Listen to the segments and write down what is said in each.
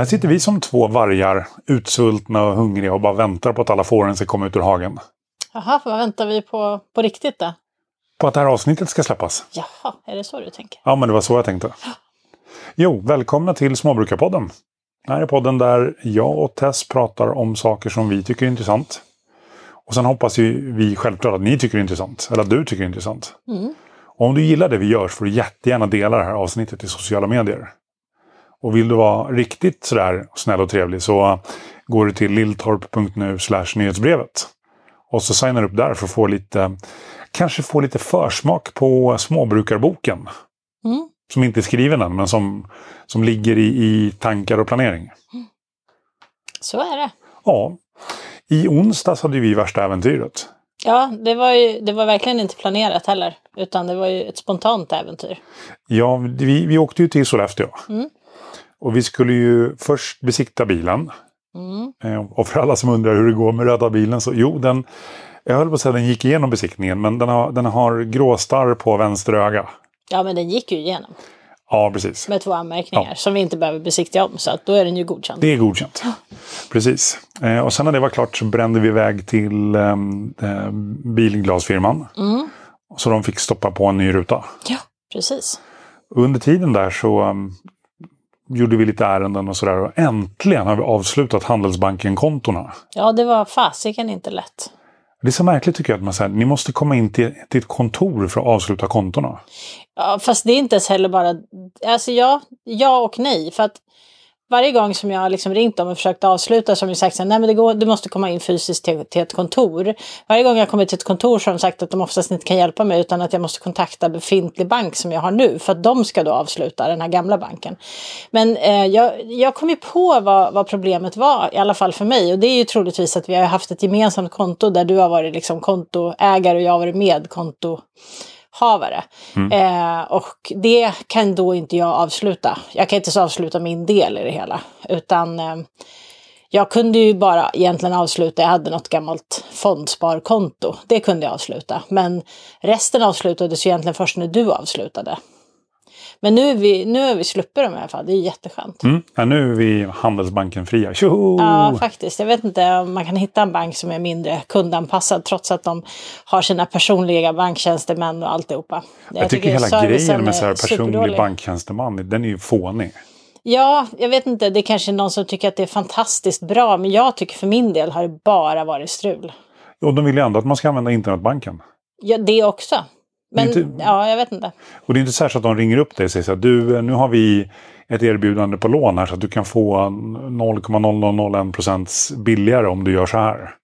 Här sitter vi som två vargar, utsultna och hungriga och bara väntar på att alla fåren ska komma ut ur hagen. Jaha, vad väntar vi på på riktigt då? På att det här avsnittet ska släppas. Jaha, är det så du tänker? Ja, men det var så jag tänkte. Jo, välkomna till Småbrukarpodden. Det här är podden där jag och Tess pratar om saker som vi tycker är intressant. Och sen hoppas ju vi självklart att ni tycker det är intressant. Eller att du tycker det är intressant. Mm. Och om du gillar det vi gör så får du jättegärna dela det här avsnittet i sociala medier. Och vill du vara riktigt sådär snäll och trevlig så går du till lilltorp.nu nyhetsbrevet. Och så signar du upp där för att få lite, kanske få lite försmak på småbrukarboken. Mm. Som inte är skriven än men som, som ligger i, i tankar och planering. Så är det. Ja, i onsdags hade vi värsta äventyret. Ja, det var, ju, det var verkligen inte planerat heller. Utan det var ju ett spontant äventyr. Ja, vi, vi åkte ju till Sollefteå. Mm. Och vi skulle ju först besikta bilen. Mm. Eh, Och för alla som undrar hur det går med röda bilen så jo, den, jag höll på att säga den gick igenom besiktningen men den har, den har gråstarr på vänster öga. Ja, men den gick ju igenom. Ja, precis. Med två anmärkningar Ja. som vi inte behöver besiktiga om. Så att då är den ju godkänd. Det är godkänt. Precis. Eh, och sen när det var klart så brände vi iväg till ehm, eh, bilglasfirman. Mm. Så de fick stoppa på en ny ruta. Ja, precis. Under tiden där så ehm, gjorde vi lite ärenden och sådär. Och äntligen har vi avslutat Handelsbanken-kontona. Ja, det var fasiken inte lätt. Det är så märkligt tycker jag att man säger ni måste komma in till, till ett kontor för att avsluta kontona. Ja, fast det är inte ens heller bara... Alltså ja, ja och nej. För att varje gång som jag har liksom ringt dem och försökt avsluta så har de sagt att nej men det går, du måste komma in fysiskt till, till ett kontor. Varje gång jag kommer till ett kontor så har de sagt att de oftast inte kan hjälpa mig utan att jag måste kontakta befintlig bank som jag har nu för att de ska då avsluta den här gamla banken. Men eh, jag, jag kom ju på vad, vad problemet var, i alla fall för mig. Och det är ju troligtvis att vi har haft ett gemensamt konto där du har varit liksom kontoägare och jag har varit medkonto havare. Eh, och det kan då inte jag avsluta. Jag kan inte avsluta min del i det hela. Utan eh, jag kunde ju bara egentligen avsluta, jag hade något gammalt fondsparkonto. Det kunde jag avsluta. Men resten avslutades ju egentligen först när du avslutade. Men nu är vi, nu är vi sluppit dem i alla fall, det är jätteskönt. Mm. Ja, nu är vi Handelsbanken fria. Tjoho! Ja, faktiskt. Jag vet inte om man kan hitta en bank som är mindre kundanpassad trots att de har sina personliga banktjänstemän och alltihopa. jag, tycker hela servicen grejen med är så här personlig banktjänsteman, den är ju fånig. Ja, jag vet inte. Det är kanske någon som tycker att det är fantastiskt bra. Men jag tycker för min del har det bara varit strul. Och de vill ju ändå att man ska använda internetbanken. Ja, det också. Men inte- ja, jag vet inte. Och det är inte särskilt att de ringer upp dig och säger så här, du, nu har vi ett erbjudande på lån här så att du kan få 0,0001 procent billigare om du gör så här.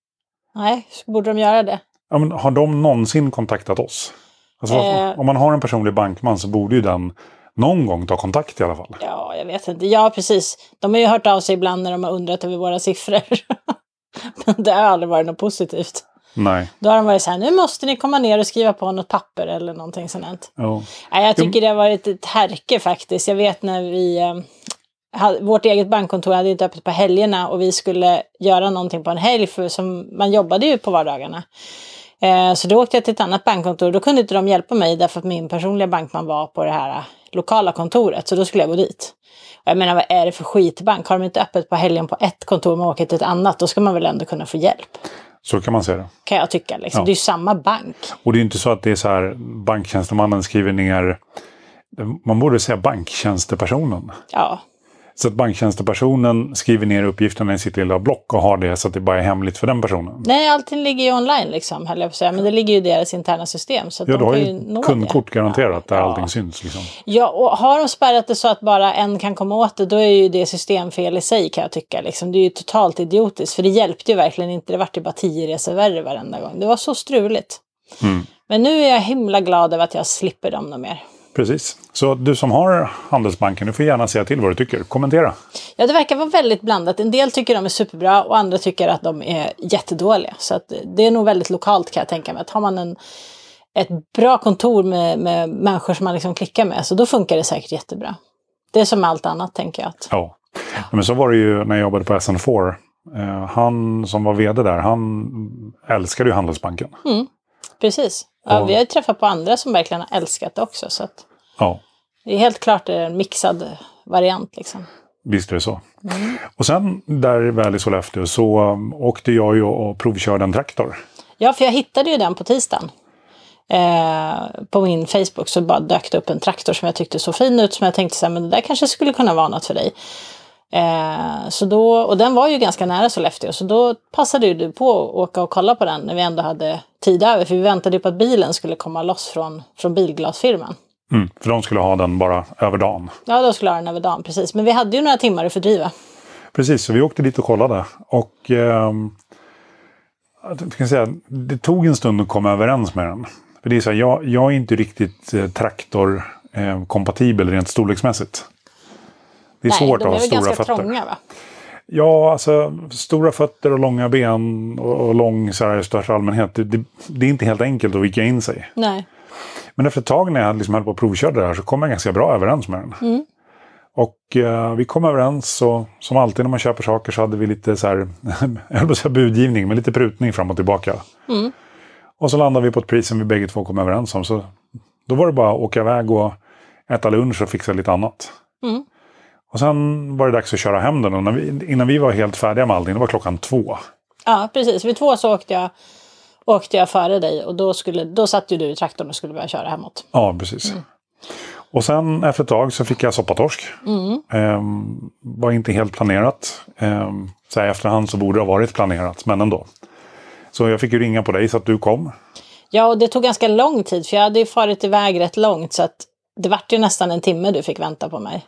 Nej, så borde de göra det. Ja, men har de någonsin kontaktat oss? Alltså, Eh. Om man har en personlig bankman så borde ju den någon gång ta kontakt i alla fall. Ja, jag vet inte. Ja, precis. De har ju hört av sig ibland när de har undrat över våra siffror. Men det har aldrig varit något positivt. Nej. Då har de varit så här, nu måste ni komma ner och skriva på något papper eller någonting sånt. Nej, jag tycker det har varit ett härke faktiskt. Jag vet när vi... Eh, vårt eget bankkontor hade inte öppet på helgerna och vi skulle göra någonting på en helg för som, man jobbade ju på vardagarna. Eh, så då åkte jag till ett annat bankkontor. Då kunde inte de hjälpa mig därför att min personliga bankman var på det här eh, lokala kontoret. Så då skulle jag gå dit. Och jag menar, vad är det för skitbank? Har de inte öppet på helgen på ett kontor och man åker till ett annat, då ska man väl ändå kunna få hjälp. Så kan man säga det. Kan jag tycka. Liksom. Ja. Det är ju samma bank. Och det är inte så att det är så här banktjänstemannen skriver ner man borde säga banktjänstepersonen. Ja, Så att banktjänstepersonen skriver ner uppgifterna i sitt lilla block och har det så att det bara är hemligt för den personen. Nej, allting ligger ju online liksom, höll jag på att säga. Men det ligger ju i deras interna system. Så Ja, du har ju kundkort det. garanterat där Ja. allting syns. Liksom. Ja, och har de spärrat det så att bara en kan komma åt det, då är ju det systemfel i sig kan jag tycka. Liksom. Det är ju totalt idiotiskt, för det hjälpte ju verkligen inte. Det vart ju bara tio resor värre varenda gång. Det var så struligt. Mm. Men nu är jag himla glad över att jag slipper dem något mer. Precis. Så du som har Handelsbanken, du får gärna säga till vad du tycker. Kommentera. Ja, det verkar vara väldigt blandat. En del tycker de är superbra och andra tycker att de är jättedåliga. Så att det är nog väldigt lokalt kan jag tänka mig. Att har man en, ett bra kontor med, med människor som man liksom klickar med, så då funkar det säkert jättebra. Det är som med allt annat tänker jag. Att, Ja. Men så var det ju när jag jobbade på SN4. Eh, han som var vd där, han älskade ju Handelsbanken. precis. Ja, Och- vi har ju träffat på andra som verkligen har älskat det också. Så Ja. det är helt klart en mixad variant liksom. Visst är det så. Och sen där väl i Sollefteå så um, åkte jag ju och provkörde en traktor. Ja, för jag hittade ju den på tisdagen. Eh, på min Facebook så bara dök det upp en traktor som jag tyckte så fin ut som jag tänkte så här, men det där kanske skulle kunna vara något för dig. Eh, så då, och den var ju ganska nära Sollefteå så då passade ju du på att åka och kolla på den när vi ändå hade tid över. För vi väntade på att bilen skulle komma loss från, från bilglasfirman. Mm, för de skulle ha den bara över dagen. Ja, då skulle ha den över dagen, precis. Men vi hade ju några timmar att fördriva. Precis, så vi åkte dit och kollade. Och jag kan säga, det tog en stund att komma överens med den. För det är så här, jag, jag är inte riktigt eh, traktorkompatibel rent storleksmässigt. Det är Nej, svårt de att ha är väl stora ganska fötter. trånga va? Ja, alltså stora fötter och långa ben och, och lång så här, i största allmänhet. Det, det, det är inte helt enkelt att vika in sig. Nej. Men efter ett tag när jag liksom höll på att provkörde det här så kom jag ganska bra överens med den. Mm. Och eh, vi kom överens och som alltid när man köper saker så hade vi lite så här, jag höll på att säga budgivning, men lite prutning fram och tillbaka. Mm. Och så landade vi på ett pris som vi bägge två kom överens om. Så då var det bara att åka iväg och äta lunch och fixa lite annat. Mm. Och sen var det dags att köra hem den och vi, innan vi var helt färdiga med allting, det var klockan två. Ja, precis. Vid två så åkte jag, åkte jag före dig och då, skulle, då satt ju du i traktorn och skulle börja köra hemåt. Ja, precis. Och sen efter ett tag så fick jag soppatorsk. Ehm, var inte helt planerat. Ehm, så här i efterhand så borde det ha varit planerat, men ändå. Så jag fick ju ringa på dig så att du kom. Ja, och det tog ganska lång tid för jag hade ju farit iväg rätt långt så att det vart ju nästan en timme du fick vänta på mig.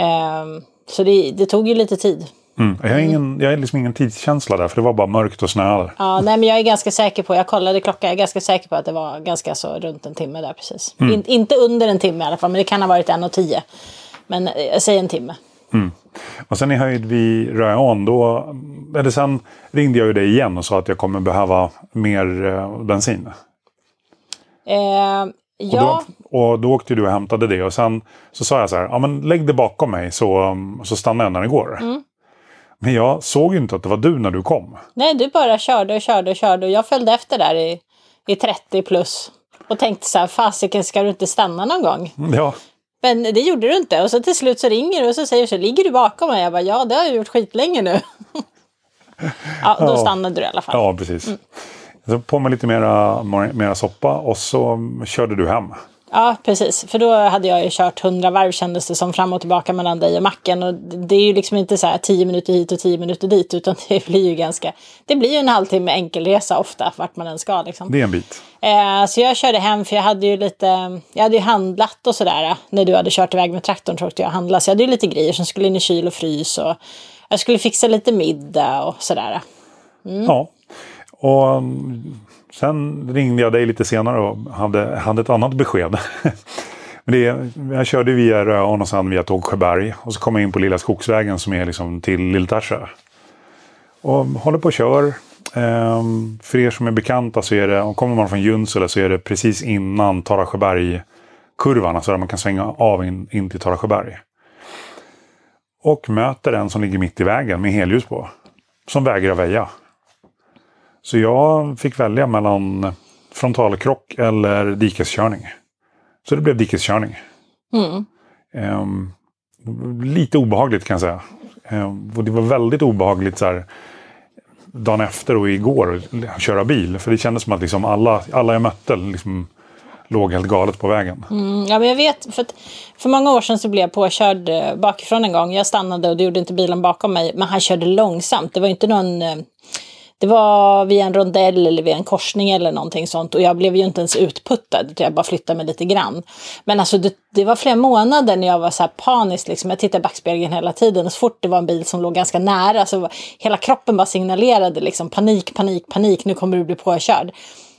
Ehm, så det, det tog ju lite tid. Mm. Jag har ingen, jag har liksom ingen tidskänsla där, för det var bara mörkt och snö. Ja, nej, men jag är ganska säker på, jag kollade klockan, jag är ganska säker på att det var ganska så runt en timme där precis. In, inte under en timme i alla fall, men det kan ha varit en och tio. Men eh, jag säger en timme. Och sen i höjd vid Röon, då... Eller sen ringde jag ju dig igen och sa att jag kommer behöva mer eh, bensin. Ehm, Och, ja, då, och då åkte du och hämtade det och sen så sa jag så här, ja men lägg det bakom mig så, så stannar jag när det går. Men jag såg ju inte att det var du när du kom. nej du bara körde och körde och körde och jag följde efter där i, i 30 plus. Och tänkte så här, fasiken ska du inte stanna någon gång? Ja, Men det gjorde du inte. Och så till slut så ringer du och så säger så ligger du bakom mig? Jag bara, ja det har jag gjort skitlänge nu. ja, då Ja. stannade du i alla fall. ja precis. Så på med lite mera, mera soppa och så körde du hem. Ja, precis. För då hade jag ju kört 100 varv kändes det som fram och tillbaka mellan dig och macken. Och det är ju liksom inte så här 10 minuter hit och 10 minuter dit utan det blir ju ganska... Det blir ju en halvtimme enkelresa ofta vart man än ska liksom. Det är en bit. Eh, så jag körde hem för jag hade ju lite... Jag hade ju handlat och sådär. När du hade kört iväg med traktorn så åkte jag och handlade. Så jag hade ju lite grejer som skulle in i kyl och frys. Och jag skulle fixa lite middag och sådär. Ja. Och mm, sen ringde jag dig lite senare och hade, hade ett annat besked. Men det, jag körde via Röån och sen via Tågsjöberg. Och så kom jag in på Lilla Skogsvägen som är liksom till Lilltärsö. Och håller på och kör. Ehm, för er som är bekanta så är det, och kommer man från Junsele så är det precis innan Tarasjöberg-kurvan. Alltså där man kan svänga av in, in till Tarasjöberg. Och möter en som ligger mitt i vägen med helljus på. Som vägrar väja. Så jag fick välja mellan frontalkrock eller dikeskörning. Så det blev dikeskörning. Mm. Ehm, lite obehagligt kan jag säga. Ehm, och det var väldigt obehagligt så här, dagen efter och igår att köra bil. För det kändes som att liksom alla, alla jag mötte liksom, låg helt galet på vägen. Mm, ja, men jag vet, för, att, för många år sedan så blev jag påkörd eh, bakifrån en gång. Jag stannade och det gjorde inte bilen bakom mig, men han körde långsamt. Det var inte någon... Det var via en rondell eller vid en korsning eller någonting sånt. Och jag blev ju inte ens utputtad, utan jag bara flyttade mig lite grann. Men alltså det, det var flera månader när jag var så här panisk. Liksom. Jag tittade i backspegeln hela tiden. Och så fort det var en bil som låg ganska nära så var, hela kroppen bara signalerade liksom panik, panik, panik. Nu kommer du bli påkörd.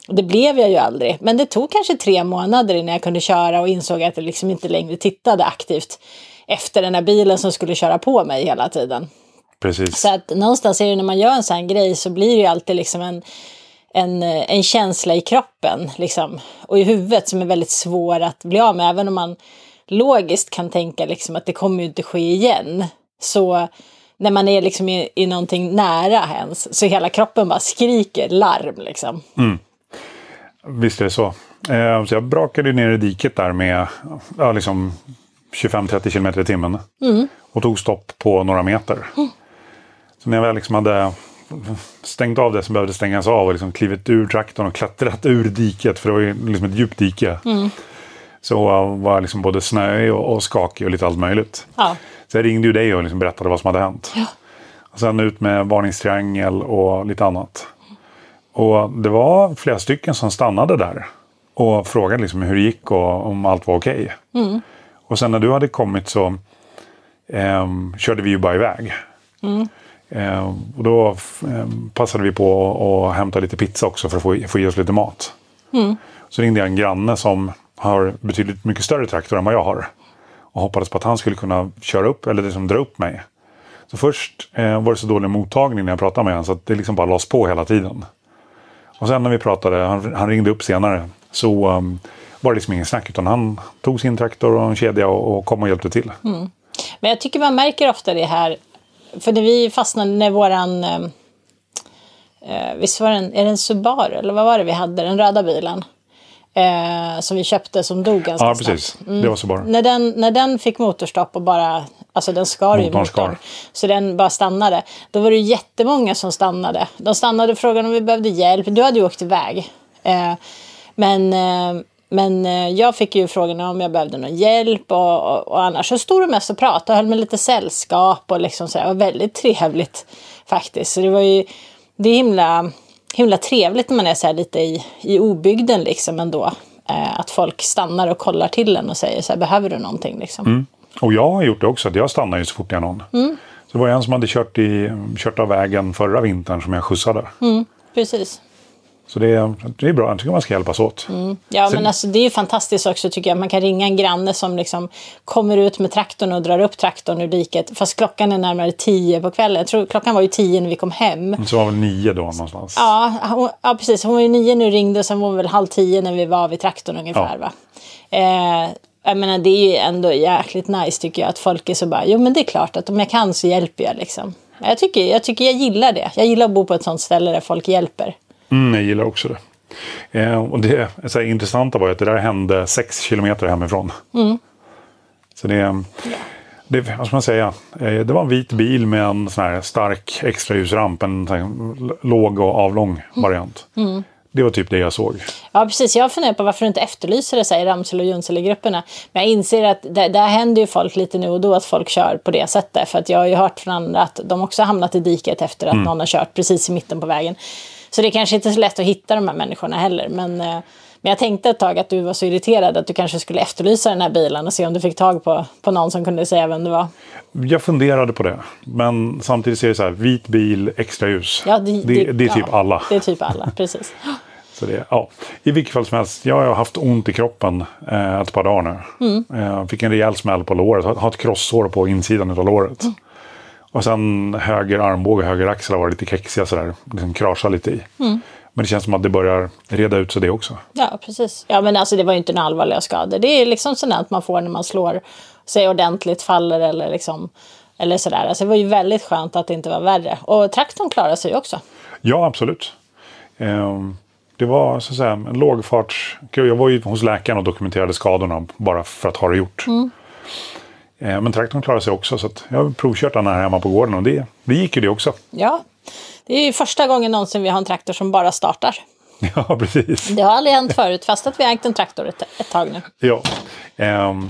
Och det blev jag ju aldrig. Men det tog kanske tre månader innan jag kunde köra och insåg att jag liksom inte längre tittade aktivt efter den här bilen som skulle köra på mig hela tiden. Precis. Så att någonstans är det när man gör en sån här grej så blir det ju alltid liksom en, en, en känsla i kroppen liksom, och i huvudet som är väldigt svår att bli av med. Även om man logiskt kan tänka liksom att det kommer ju inte ske igen. Så när man är liksom i, i någonting nära ens så hela kroppen bara skriker larm liksom. Visst är det så. Eh, så jag brakade ner i diket där med ja, liksom 25-30 km i timmen. Och tog stopp på några meter. Så när jag väl liksom hade stängt av det som behövde stängas av och liksom klivit ur traktorn och klättrat ur diket, för det var ju liksom ett djupt dike. Så var jag liksom både snöig och, och skakig och lite allt möjligt. Ja. Så jag ringde ju dig och liksom berättade vad som hade hänt. Ja. Och sen ut med varningstriangel och lite annat. Och det var flera stycken som stannade där. Och frågade liksom hur det gick och om allt var okej. Och sen när du hade kommit så ehm, körde vi ju bara iväg. Ehm, och då ehm, passade vi på att hämta lite pizza också för att få, få i oss lite mat. Så ringde jag en granne som har betydligt mycket större traktor än vad jag har. Och hoppades på att han skulle kunna köra upp eller liksom dra upp mig. Så först eh, var det så dålig mottagning när jag pratade med honom så att det liksom bara lades på hela tiden. Och sen när vi pratade, han, han ringde upp senare, så um, var det liksom ingen snack utan han tog sin traktor och en kedja och, och kom och hjälpte till. Men jag tycker man märker ofta det här. För när vi fastnade när våran... Eh, eh, visst var det en, är det en Subaru eller vad var det vi hade? Den röda bilen. Eh, som vi köpte som dog ganska Ja, snabbt. precis. Det var så bara. När den, när den fick motorstopp och bara, alltså den skar ju Motorn skar. Så den bara stannade. Då var det jättemånga som stannade. De stannade och frågade om vi behövde hjälp. Du hade ju åkt iväg. Eh, men eh, men eh, jag fick ju frågan om jag behövde någon hjälp och, och, och annars så stod de mest och pratade och höll med lite sällskap och liksom så här, det var väldigt trevligt faktiskt. Så det var ju, det är himla, himla trevligt när man är så här lite i, i obygden liksom ändå. Eh, att folk stannar och kollar till en och säger så här, behöver du någonting liksom? Och jag har gjort det också, jag stannar ju så fort jag någon. Så det var en som hade kört, i, kört av vägen förra vintern som jag skjutsade. Precis. Så det, är- det är bra, jag tycker man ska hjälpas åt. Ja, Sen- men alltså, det är ju fantastiskt också tycker jag. Man kan ringa en granne som liksom kommer ut med traktorn och drar upp traktorn ur diket. Fast klockan är närmare tio på kvällen. Jag tror klockan var ju tio när vi kom hem. Så var väl nio då någonstans. Ja, hon, ja precis. Hon var ju nio nu ringde och sen var hon väl halv tio när vi var vid traktorn ungefär. Ja. Va? Eh, jag menar, det är ju ändå jäkligt nice tycker jag att folk är så bara, jo men det är klart att om jag kan så hjälper jag liksom. Jag tycker, jag tycker jag gillar det. Jag gillar att bo på ett sånt ställe där folk hjälper. Mm, jag gillar också det. Eh, och det så här, intressanta var ju att det där hände sex kilometer hemifrån. Så det, det, vad ska man säga? Eh, det var en vit bil med en sån här stark extraljusramp. En låg och avlång variant. Det var typ det jag såg. Ja, precis. Jag funderar på varför du inte efterlyser det så här i Ramsele och Junsele-grupperna. Men jag inser att det, där händer ju folk lite nu och då att folk kör på det sättet. För att jag har ju hört från andra att de också hamnat i diket efter att någon har kört precis i mitten på vägen. Så det är kanske inte är så lätt att hitta de här människorna heller. Men, eh, men jag tänkte ett tag att du var så irriterad att du kanske skulle efterlysa den här bilen och se om du fick tag på, på någon som kunde säga vem det var. Jag funderade på det. Men samtidigt ser det så här, vit bil, extra ljus. Ja, det, det, det är typ ja, alla. Det är typ alla, precis. Så det, ja. I vilket fall som helst, jag har haft ont i kroppen eh, ett par dagar nu. Mm. Eh, fick en rejäl smäll på låret, har har ett krossår på insidan av låret. Mm. Och sen höger armbåge höger axel har varit lite kexiga sådär, liksom krasar lite i. Mm. Men det känns som att det börjar reda ut sig det också. Ja, precis. Ja, men alltså det var ju inte några allvarliga skador. Det är liksom sådant att man får när man slår sig ordentligt, faller eller liksom eller sådär. Alltså det var ju väldigt skönt att det inte var värre. Och traktorn klarade sig också. Ja, absolut. Ehm, det var så att säga en lågfarts... Jag var ju hos läkaren och dokumenterade skadorna bara för att ha det gjort. Ehm, men traktorn klarade sig också så jag har provkört den här hemma på gården och det, det gick ju det också. Ja, det är ju första gången någonsin vi har en traktor som bara startar. Ja, precis. Det har aldrig hänt förut, fast att vi har ägt en traktor ett, ett tag nu. Ja. Ehm,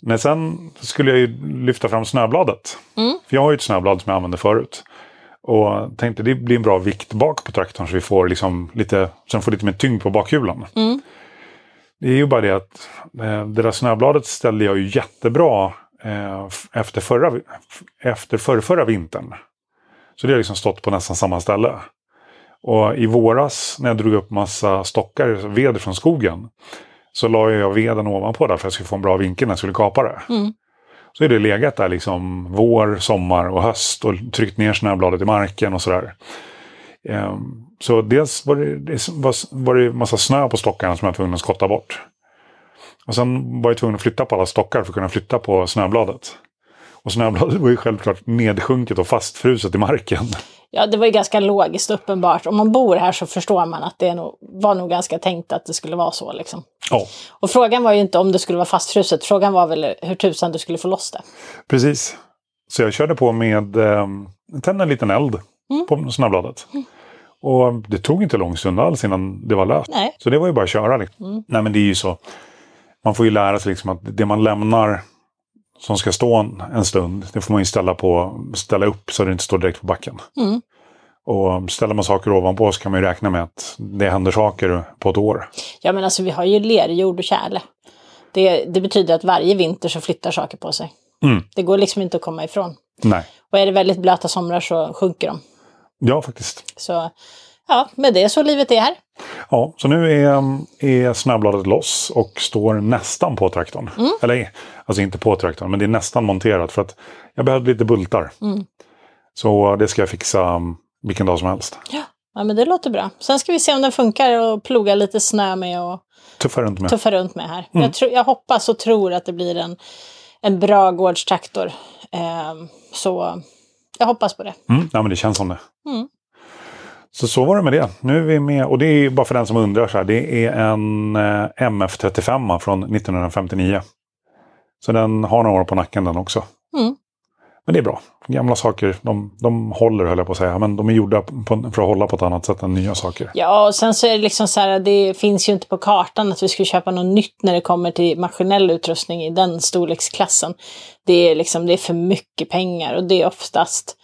men sen skulle jag ju lyfta fram snöbladet. För jag har ju ett snöblad som jag använde förut. Och tänkte det blir en bra vikt bak på traktorn så vi får liksom lite, så den får lite mer tyngd på bakhjulen. Det är ju bara det att eh, det där snöbladet ställde jag ju jättebra eh, efter förra, efter förra, förra vintern. Så det har liksom stått på nästan samma ställe. Och i våras när jag drog upp massa stockar, ved från skogen, så la jag veden ovanpå där för att jag skulle få en bra vinkel när jag skulle kapa det. Så är det legat där liksom vår, sommar och höst och tryckt ner snöbladet i marken och sådär. Ehm, så dels var det, det var, var det massa snö på stockarna som jag var tvungen att skotta bort. Och sen var jag tvungen att flytta på alla stockar för att kunna flytta på snöbladet. Och snöbladet var ju självklart nedsjunket och fastfruset i marken. Ja, det var ju ganska logiskt uppenbart. Om man bor här så förstår man att det nog, var nog ganska tänkt att det skulle vara så. Liksom. Ja, Och frågan var ju inte om det skulle vara fastfruset, frågan var väl hur tusan du skulle få loss det. precis. Så jag körde på med, eh, tände en liten eld Mm. på snöbladet. Och det tog inte lång stund alls innan det var löst. Nej. Så det var ju bara att köra. Liksom. Mm. Nej men det är ju så. Man får ju lära sig liksom att det man lämnar som ska stå en, en stund, det får man ju ställa, på, ställa upp så det inte står direkt på backen. Mm. Och ställer man saker ovanpå så kan man ju räkna med att det händer saker på ett år. Ja men alltså vi har ju lerjord och tjäle. Det, det betyder att varje vinter så flyttar saker på sig. Mm. Det går liksom inte att komma ifrån. Nej, Och är det väldigt blöta somrar så sjunker de. ja faktiskt. Så ja, med det är så livet är här. Ja, så nu är, är snöbladet loss och står nästan på traktorn. Mm. Eller alltså inte på traktorn, men det är nästan monterat för att jag behövde lite bultar. Mm. Så det ska jag fixa um, vilken dag som helst. Ja. ja, men det låter bra. Sen ska vi se om den funkar och ploga lite snö med och Tuffa runt med. tuffa runt med här. Mm. Jag, tror, jag hoppas och tror att det blir en, en bra gårdstraktor. Ehm, så jag hoppas på det. Mm, ja, men det känns som det. Mm. Så så var det med det. Nu är vi med, och det är bara för den som undrar så här. Det är en eh, MF35 från 1959. Så den har några år på nacken den också. Mm. Men det är bra. Gamla saker, de, de håller höll jag på att säga. Men de är gjorda på, för att hålla på ett annat sätt än nya saker. Ja, och sen så är det liksom så här, det finns ju inte på kartan att vi skulle köpa något nytt när det kommer till maskinell utrustning i den storleksklassen. Det är liksom, det är för mycket pengar och det är oftast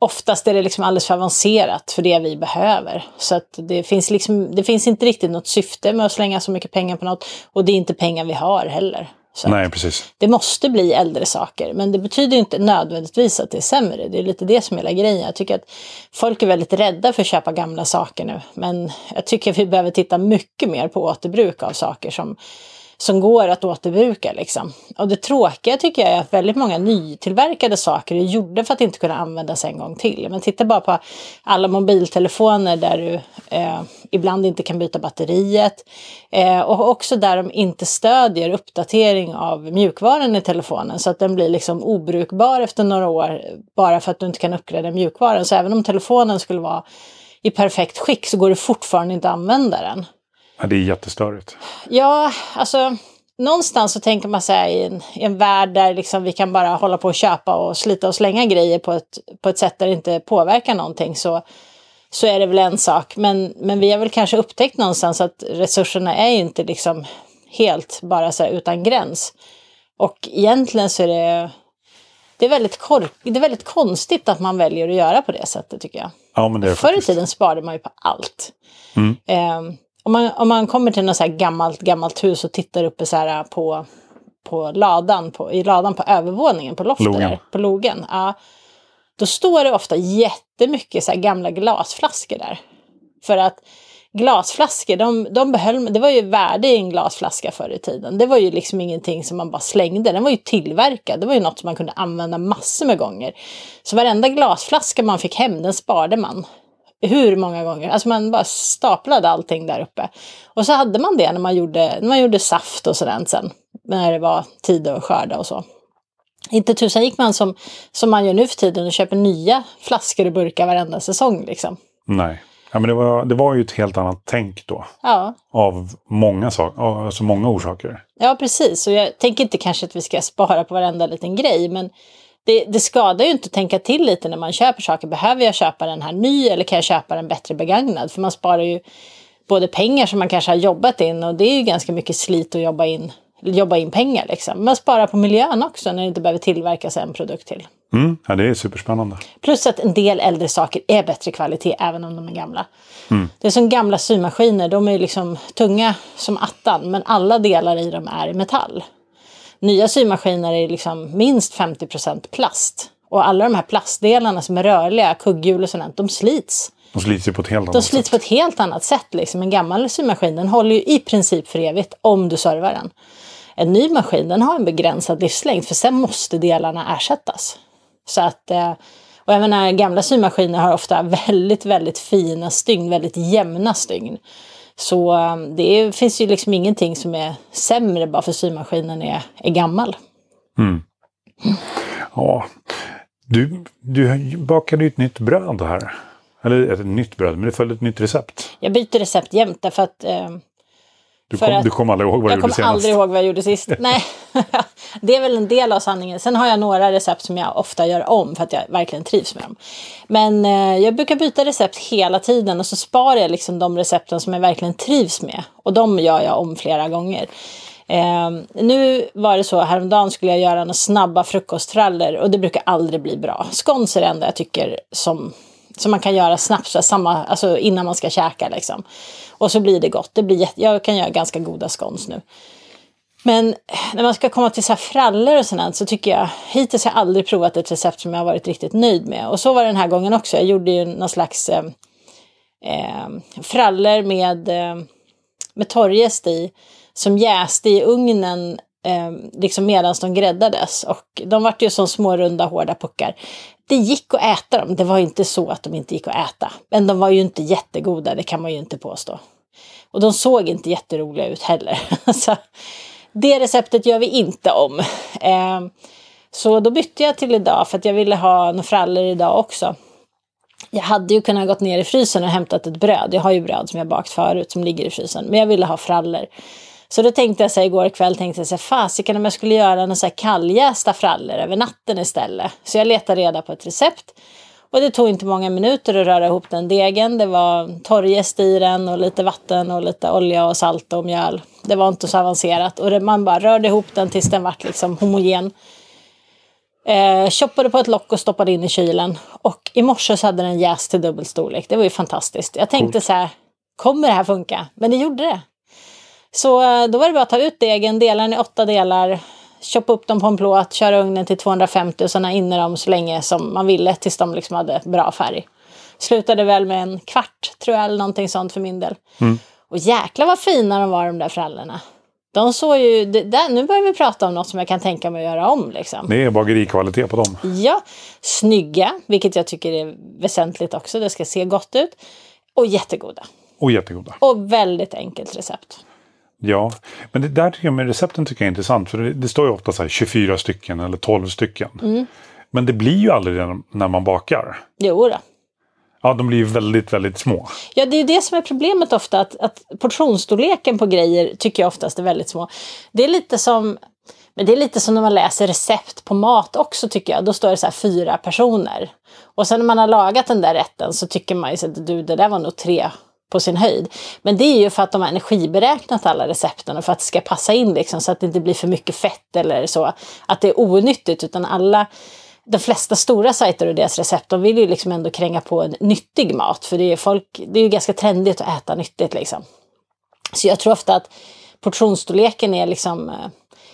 Oftast är det liksom alldeles för avancerat för det vi behöver. Så att det finns, liksom, det finns inte riktigt något syfte med att slänga så mycket pengar på något. Och det är inte pengar vi har heller. Så Nej, precis. det måste bli äldre saker, men det betyder inte nödvändigtvis att det är sämre. Det är lite det som är hela grejen. Jag tycker att folk är väldigt rädda för att köpa gamla saker nu, men jag tycker att vi behöver titta mycket mer på återbruk av saker som, som går att återbruka. Liksom. Och det tråkiga tycker jag är att väldigt många nytillverkade saker är gjorda för att inte kunna användas en gång till. Men titta bara på alla mobiltelefoner där du eh, ibland inte kan byta batteriet. Eh, och också där de inte stödjer uppdatering av mjukvaran i telefonen så att den blir liksom obrukbar efter några år bara för att du inte kan uppgradera mjukvaran. Så även om telefonen skulle vara i perfekt skick så går det fortfarande inte att använda den. Ja, det är jättestörigt. Ja, alltså någonstans så tänker man sig i en, i en värld där liksom vi kan bara hålla på och köpa och slita och slänga grejer på ett, på ett sätt där det inte påverkar någonting så, så är det väl en sak. Men, men vi har väl kanske upptäckt någonstans att resurserna är ju inte liksom helt bara så här utan gräns. Och egentligen så är det, det, är väldigt kork, det är väldigt konstigt att man väljer att göra på det sättet tycker jag. Ja, men det är Förr i tiden sparade man ju på allt. Mm. Eh, om, man, om man kommer till något så här gammalt, gammalt hus och tittar uppe så här på, på ladan, på, i ladan på övervåningen, på loftet Logen. där, på logen. Ja, då står det ofta jättemycket så här gamla glasflaskor där. För att glasflaskor, de, de behöll, det var ju värde i en glasflaska förr i tiden. Det var ju liksom ingenting som man bara slängde, den var ju tillverkad. Det var ju något som man kunde använda massor med gånger. Så varenda glasflaska man fick hem, den sparade man. Hur många gånger? Alltså man bara staplade allting där uppe. Och så hade man det när man gjorde, när man gjorde saft och sådant sen. När det var tid att skörda och så. Inte tusan gick man som, som man gör nu för tiden och köper nya flaskor och burkar varenda säsong liksom. Nej. Ja, men det, var, det var ju ett helt annat tänk då. Ja, Av många, sak, alltså många orsaker. ja precis. Och jag tänker inte kanske att vi ska spara på varenda liten grej, men det, det skadar ju inte att tänka till lite när man köper saker. Behöver jag köpa den här ny eller kan jag köpa den bättre begagnad? För man sparar ju både pengar som man kanske har jobbat in och det är ju ganska mycket slit att jobba in, jobba in pengar. Liksom. Man sparar på miljön också när det inte behöver tillverkas en produkt till. Mm, ja, det är superspännande. Plus att en del äldre saker är bättre kvalitet även om de är gamla. Det är som gamla symaskiner, de är liksom tunga som attan men alla delar i dem är i metall. Nya symaskiner är liksom minst 50% plast. Och alla de här plastdelarna som är rörliga, kugghjul och sånt, de slits. De slits ju på ett helt De annat slits sätt. på ett helt annat sätt. Liksom. En gammal symaskin den håller ju i princip för evigt om du servar den. En ny maskin den har en begränsad livslängd för sen måste delarna ersättas. Så att, eh, och även när gamla symaskiner har ofta väldigt, väldigt fina stygn, väldigt jämna stygn. Så eh, det är, finns ju liksom ingenting som är sämre bara för symaskinen är, är gammal. Ja. Du, du bakade ju ett nytt bröd här. Eller ett nytt bröd, men det följde ett nytt recept. Jag byter recept jämt därför att eh, Du, kom, att- du kommer aldrig ihåg vad Jag gjorde kommer senast? aldrig ihåg vad jag gjorde sist. Nej, det är väl en del av sanningen. Sen har jag några recept som jag ofta gör om för att jag verkligen trivs med dem. Men eh, jag brukar byta recept hela tiden och så sparar jag liksom de recepten som jag verkligen trivs med. Och de gör jag om flera gånger. Eh, nu var det så, häromdagen skulle jag göra några snabba frukostfrallor och det brukar aldrig bli bra. Scones är det enda jag tycker som, som man kan göra snabbt, så samma, alltså innan man ska käka liksom. Och så blir det gott. Det blir, jätte- jag kan göra ganska goda scones nu. Men när man ska komma till så här frallor och sånt så tycker jag hittills har jag aldrig provat ett recept som jag har varit riktigt nöjd med. Och så var det den här gången också. Jag gjorde ju någon slags eh, eh, frallor med, eh, med torrjäst i som jäste i ugnen eh, liksom medan de gräddades. Och de vart ju som små runda hårda puckar. Det gick att äta dem. Det var ju inte så att de inte gick att äta. Men de var ju inte jättegoda, det kan man ju inte påstå. Och de såg inte jätteroliga ut heller. så det receptet gör vi inte om. Eh, så då bytte jag till idag för att jag ville ha några frallor idag också. Jag hade ju kunnat gått ner i frysen och hämtat ett bröd. Jag har ju bröd som jag bakt förut som ligger i frysen. Men jag ville ha frallor. Så då tänkte jag så här, igår kväll, tänkte jag så här, fasiken om jag skulle göra några så här kalljästa frallor över natten istället. Så jag letade reda på ett recept. Och det tog inte många minuter att röra ihop den degen. Det var torrjäst i den och lite vatten och lite olja och salt och mjöl. Det var inte så avancerat. Och man bara rörde ihop den tills den vart liksom homogen. Eh, choppade på ett lock och stoppade in i kylen. Och i morse så hade den jäst till dubbel storlek. Det var ju fantastiskt. Jag tänkte så här, kommer det här funka? Men det gjorde det. Så eh, då var det bara att ta ut degen, dela den i åtta delar, choppa upp dem på en plåt, köra ugnen till 250 och sen ha inne dem så länge som man ville tills de liksom hade bra färg. Slutade väl med en kvart tror jag, eller någonting sånt för min del. Och jäkla vad fina de var de där frallorna. De såg ju, det, där, nu börjar vi prata om något som jag kan tänka mig att göra om liksom. Det är bagerikvalitet på dem. Ja, snygga, vilket jag tycker är väsentligt också. Det ska se gott ut. Och jättegoda. Och jättegoda. Och väldigt enkelt recept. Ja, men det där tycker jag med recepten tycker jag är intressant. För det, det står ju ofta så här 24 stycken eller 12 stycken. Mm. Men det blir ju aldrig det när man bakar. Jo då. Ja, de blir ju väldigt, väldigt små. Ja, det är ju det som är problemet ofta. Att, att portionsstorleken på grejer tycker jag oftast är väldigt små. Det är lite som men det är lite som när man läser recept på mat också tycker jag. Då står det så här fyra personer. Och sen när man har lagat den där rätten så tycker man ju att du, det där var nog tre på sin höjd. Men det är ju för att de har energiberäknat alla recepten och för att det ska passa in liksom så att det inte blir för mycket fett eller så. Att det är onyttigt utan alla de flesta stora sajter och deras recept, de vill ju liksom ändå kränga på en nyttig mat. För det är, folk, det är ju ganska trendigt att äta nyttigt liksom. Så jag tror ofta att portionsstorleken är liksom eh,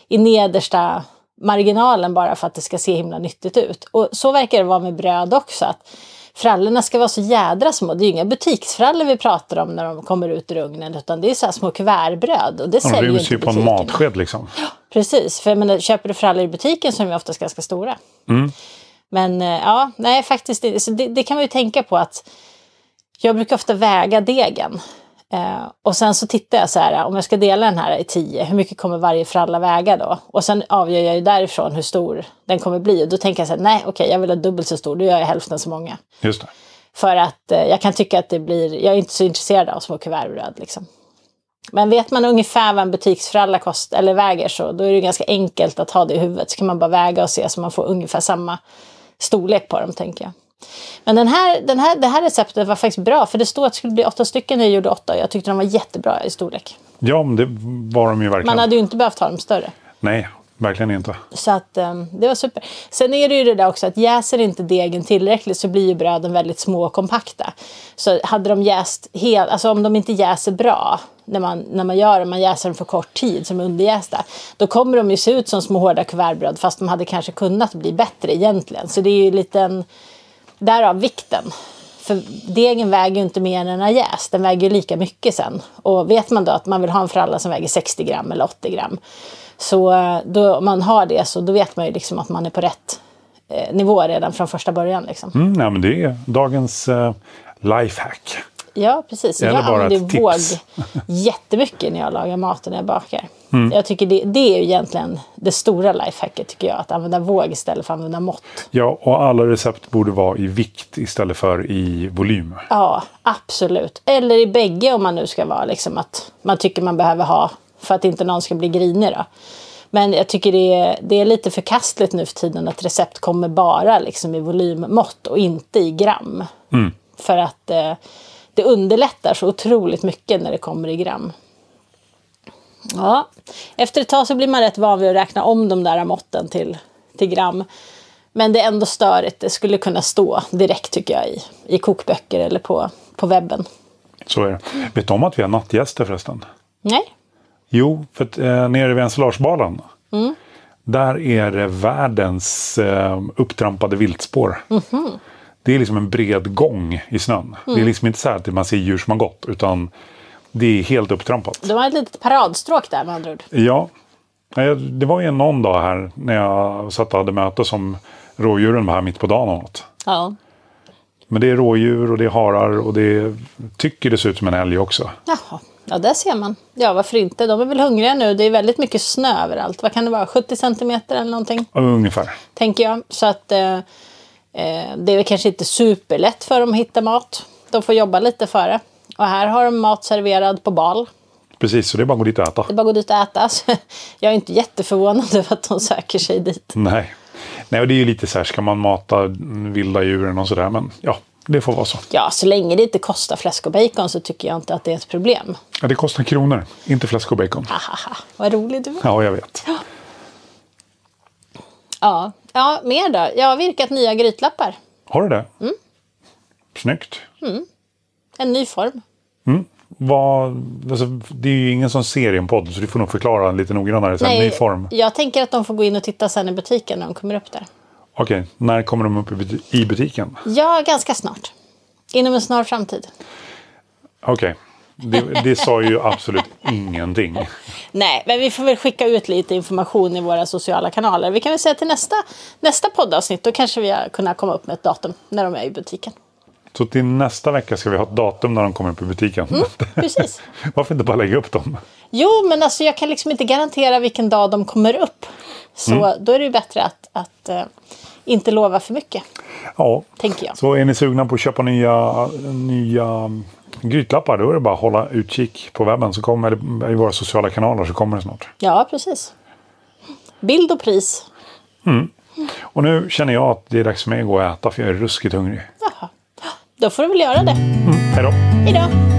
i nedersta marginalen bara för att det ska se himla nyttigt ut. Och så verkar det vara med bröd också. att Frallorna ska vara så jädra små. Det är ju inga butiksfrallor vi pratar om när de kommer ut ur ugnen. Utan det är så här små kuvertbröd. Och det De säljer ju inte ju på en matsked liksom. Precis, för jag menar, köper du frallor i butiken så är de oftast ganska stora. Mm. Men eh, ja, nej faktiskt, det, det kan man ju tänka på att jag brukar ofta väga degen. Eh, och sen så tittar jag så här, om jag ska dela den här i tio, hur mycket kommer varje fralla väga då? Och sen avgör jag ju därifrån hur stor den kommer bli. Och då tänker jag så här, nej okej, jag vill ha dubbelt så stor, då gör jag hälften så många. Just det. För att eh, jag kan tycka att det blir, jag är inte så intresserad av små kuvertbröd liksom. Men vet man ungefär vad en butiksfralla kostar eller väger så då är det ganska enkelt att ha det i huvudet. Så kan man bara väga och se så man får ungefär samma storlek på dem tänker jag. Men den här, den här, det här receptet var faktiskt bra för det stod att det skulle bli åtta stycken när jag gjorde åtta och jag tyckte de var jättebra i storlek. Ja, men det var de ju verkligen. Man hade ju inte behövt ha dem större. Nej, verkligen inte. Så att um, det var super. Sen är det ju det där också att jäser inte degen tillräckligt så blir ju bröden väldigt små och kompakta. Så hade de jäst helt, alltså om de inte jäser bra när man, när man gör det, man jäser dem för kort tid som underjästa, då kommer de ju se ut som små hårda kuvertbröd fast de hade kanske kunnat bli bättre egentligen. Så det är ju lite en, därav vikten. För degen väger ju inte mer än den har jäst, den väger ju lika mycket sen. Och vet man då att man vill ha en fralla som väger 60 gram eller 80 gram så eh, då, om man har det så då vet man ju liksom att man är på rätt eh, nivå redan från första början. Liksom. Mm, ja, men det är dagens eh, lifehack. Ja, precis. Eller jag bara använder våg jättemycket när jag lagar mat och när jag bakar. Mm. Jag tycker det, det är ju egentligen det stora lifehacket tycker jag. Att använda våg istället för att använda mått. Ja, och alla recept borde vara i vikt istället för i volym. Ja, absolut. Eller i bägge om man nu ska vara liksom att man tycker man behöver ha för att inte någon ska bli grinig då. Men jag tycker det är, det är lite förkastligt nu för tiden att recept kommer bara liksom i volymmått och inte i gram. För att eh, det underlättar så otroligt mycket när det kommer i gram. Ja, efter ett tag så blir man rätt van vid att räkna om de där måtten till, till gram. Men det är ändå störigt. Det skulle kunna stå direkt tycker jag i, i kokböcker eller på, på webben. Så är det. Vet du om att vi har nattgäster förresten? Nej, Jo, för att, eh, nere vid Ensilagebalen. Där är det världens eh, upptrampade viltspår. Det är liksom en bred gång i snön. Det är liksom inte så att man ser djur som har gått. Utan det är helt upptrampat. de har ett litet paradstråk där med andra ord. Ja. Det var ju någon dag här när jag satt och hade möte som rådjuren var här mitt på dagen och något. Ja. Men det är rådjur och det är harar och det tycker det ser ut som en älg också. Jaha, ja där ser man. Ja, varför inte? De är väl hungriga nu. Det är väldigt mycket snö överallt. Vad kan det vara? 70 centimeter eller någonting? Ungefär. tänker jag. Så att eh, det är väl kanske inte superlätt för dem att hitta mat. De får jobba lite för det. Och här har de mat serverad på bal. Precis, så det är bara att gå dit och äta. Det är bara att gå dit och äta. Så jag är inte jätteförvånad över att de söker sig dit. Nej. Nej, och det är ju lite så här, ska man mata vilda djuren och sådär. Men ja, det får vara så. Ja, så länge det inte kostar fläsk och bacon så tycker jag inte att det är ett problem. Ja, det kostar kronor, inte fläsk och bacon. Hahaha, vad rolig du är. Ja, jag vet. Ja. Ja, mer då? Jag har virkat nya grytlappar. Har du det? Mm. Snyggt. En ny form. Vad, alltså, det är ju ingen som ser i en podd, så du får nog förklara lite noggrannare. Sen, ny form. jag tänker att de får gå in och titta sen i butiken när de kommer upp där. Okej, när kommer de upp i buti- i butiken? Ja, ganska snart. Inom en snar framtid. Okej, det, det sa ju absolut ingenting. Nej, men vi får väl skicka ut lite information i våra sociala kanaler. Vi kan väl säga till nästa, nästa poddavsnitt, då kanske vi har kunnat komma upp med ett datum när de är i butiken. Så till nästa vecka ska vi ha ett datum när de kommer upp i butiken. Precis. Varför inte bara lägga upp dem? Jo, men alltså jag kan liksom inte garantera vilken dag de kommer upp. Så då är det ju bättre att, att eh, inte lova för mycket, Ja, tänker jag. så är ni sugna på att köpa nya, nya grytlappar då är det bara att hålla utkik på webben så kommer, eller i våra sociala kanaler så kommer det snart. Ja, precis. Bild och pris. Och nu känner jag att det är dags för mig att gå och äta för jag är ruskigt hungrig. Jaha. Då får du väl göra det. Hej då! Hej då!